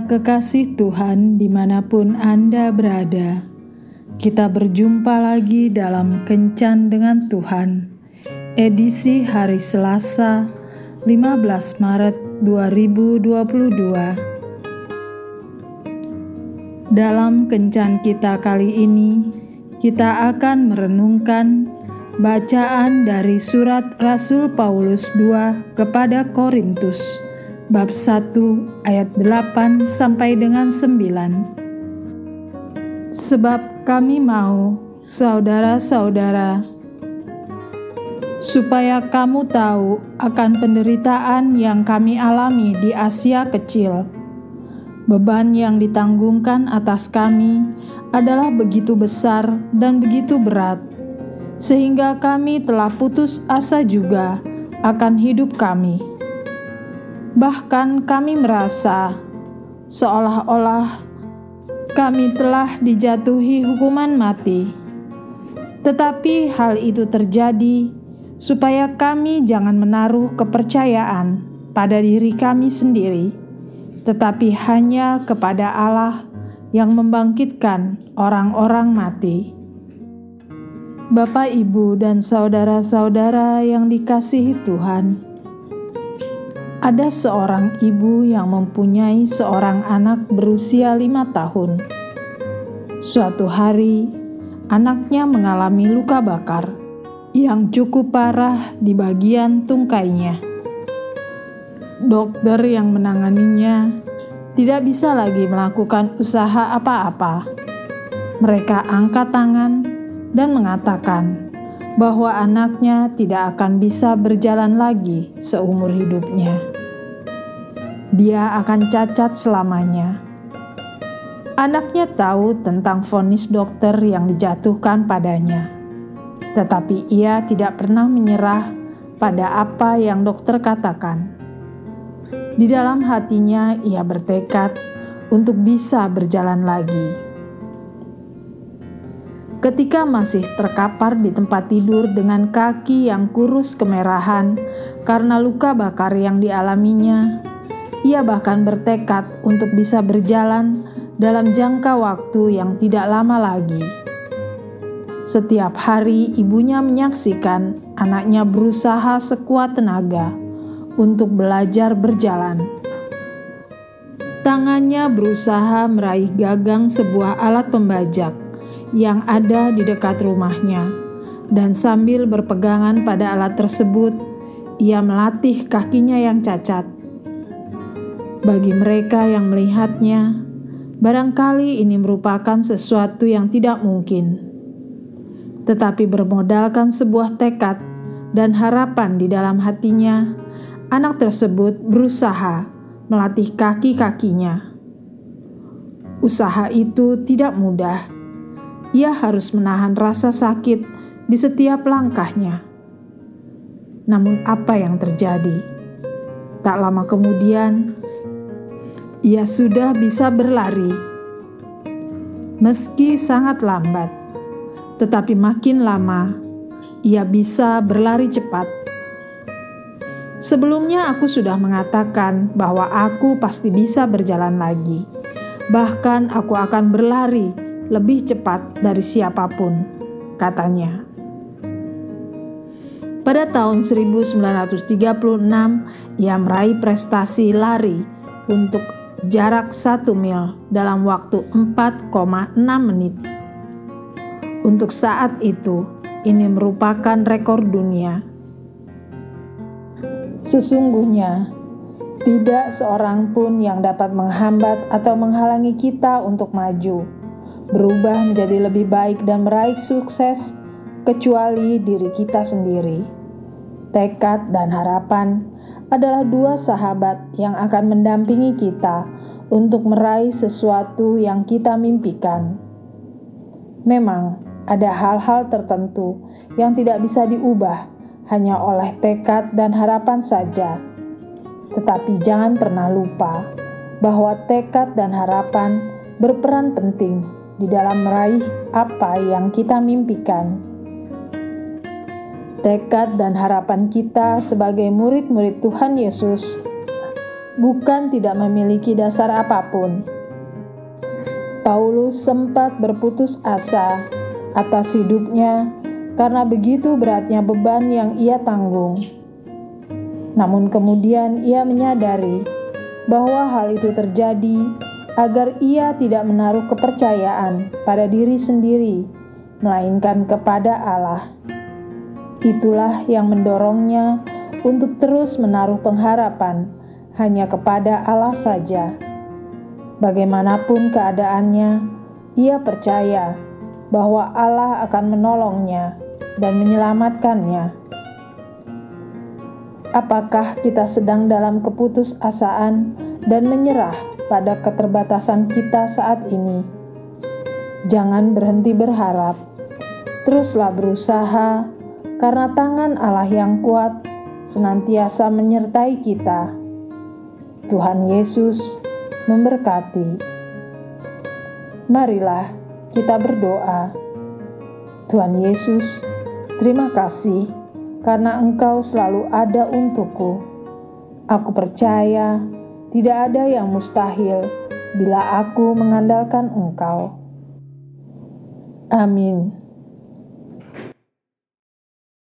Kekasih Tuhan, di mana pun Anda berada, kita berjumpa lagi dalam Kencan dengan Tuhan, edisi hari Selasa, 15 Maret 2022. Dalam Kencan kita kali ini, kita akan merenungkan bacaan dari surat Rasul Paulus II kepada Korintus bab 1 ayat 8 sampai dengan 9. Sebab kami mau, saudara-saudara, supaya kamu tahu akan penderitaan yang kami alami di Asia Kecil. Beban yang ditanggungkan atas kami adalah begitu besar dan begitu berat, sehingga kami telah putus asa juga akan hidup kami Bahkan kami merasa seolah-olah kami telah dijatuhi hukuman mati. Tetapi hal itu terjadi supaya kami jangan menaruh kepercayaan pada diri kami sendiri, tetapi hanya kepada Allah yang membangkitkan orang-orang mati. Bapak, ibu, dan saudara-saudara yang dikasihi Tuhan ada seorang ibu yang mempunyai seorang anak berusia lima tahun. Suatu hari, anaknya mengalami luka bakar yang cukup parah di bagian tungkainya. Dokter yang menanganinya tidak bisa lagi melakukan usaha apa-apa. Mereka angkat tangan dan mengatakan, bahwa anaknya tidak akan bisa berjalan lagi seumur hidupnya. Dia akan cacat selamanya. Anaknya tahu tentang vonis dokter yang dijatuhkan padanya, tetapi ia tidak pernah menyerah pada apa yang dokter katakan. Di dalam hatinya, ia bertekad untuk bisa berjalan lagi ketika masih terkapar di tempat tidur dengan kaki yang kurus kemerahan karena luka bakar yang dialaminya. Ia bahkan bertekad untuk bisa berjalan dalam jangka waktu yang tidak lama lagi. Setiap hari, ibunya menyaksikan anaknya berusaha sekuat tenaga untuk belajar berjalan. Tangannya berusaha meraih gagang sebuah alat pembajak yang ada di dekat rumahnya, dan sambil berpegangan pada alat tersebut, ia melatih kakinya yang cacat. Bagi mereka yang melihatnya, barangkali ini merupakan sesuatu yang tidak mungkin, tetapi bermodalkan sebuah tekad dan harapan di dalam hatinya. Anak tersebut berusaha melatih kaki-kakinya. Usaha itu tidak mudah ia harus menahan rasa sakit di setiap langkahnya. Namun, apa yang terjadi? Tak lama kemudian, ia sudah bisa berlari, meski sangat lambat, tetapi makin lama ia bisa berlari cepat. Sebelumnya, aku sudah mengatakan bahwa aku pasti bisa berjalan lagi. Bahkan, aku akan berlari lebih cepat dari siapa pun, katanya. Pada tahun 1936, ia meraih prestasi lari untuk jarak 1 mil dalam waktu 4,6 menit. Untuk saat itu, ini merupakan rekor dunia. Sesungguhnya, tidak seorang pun yang dapat menghambat atau menghalangi kita untuk maju berubah menjadi lebih baik dan meraih sukses, kecuali diri kita sendiri. Tekad dan harapan adalah dua sahabat yang akan mendampingi kita untuk meraih sesuatu yang kita mimpikan. Memang ada hal-hal tertentu yang tidak bisa diubah hanya oleh tekad dan harapan saja. Tetapi jangan pernah lupa bahwa tekad dan harapan berperan penting di dalam meraih apa yang kita mimpikan. Tekad dan harapan kita sebagai murid-murid Tuhan Yesus bukan tidak memiliki dasar apa pun. Paulus sempat berputus asa atas hidupnya karena begitu beratnya beban yang ia tanggung. Namun kemudian ia menyadari bahwa hal itu terjadi agar ia tidak menaruh kepercayaan pada diri sendiri, melainkan kepada Allah. Itulah yang mendorongnya untuk terus menaruh pengharapan hanya kepada Allah saja. Bagaimanapun keadaannya, ia percaya bahwa Allah akan menolongnya dan menyelamatkannya. Apakah kita sedang dalam keputusasaan dan menyerah pada keterbatasan kita saat ini? Jangan berhenti berharap, teruslah berusaha, karena tangan Allah yang kuat senantiasa menyertai kita. Tuhan Yesus memberkati. Marilah kita berdoa. Tuhan Yesus, terima kasih karena Engkau selalu ada untukku. Aku percaya tidak ada yang mustahil bila aku mengandalkan Engkau. Amin.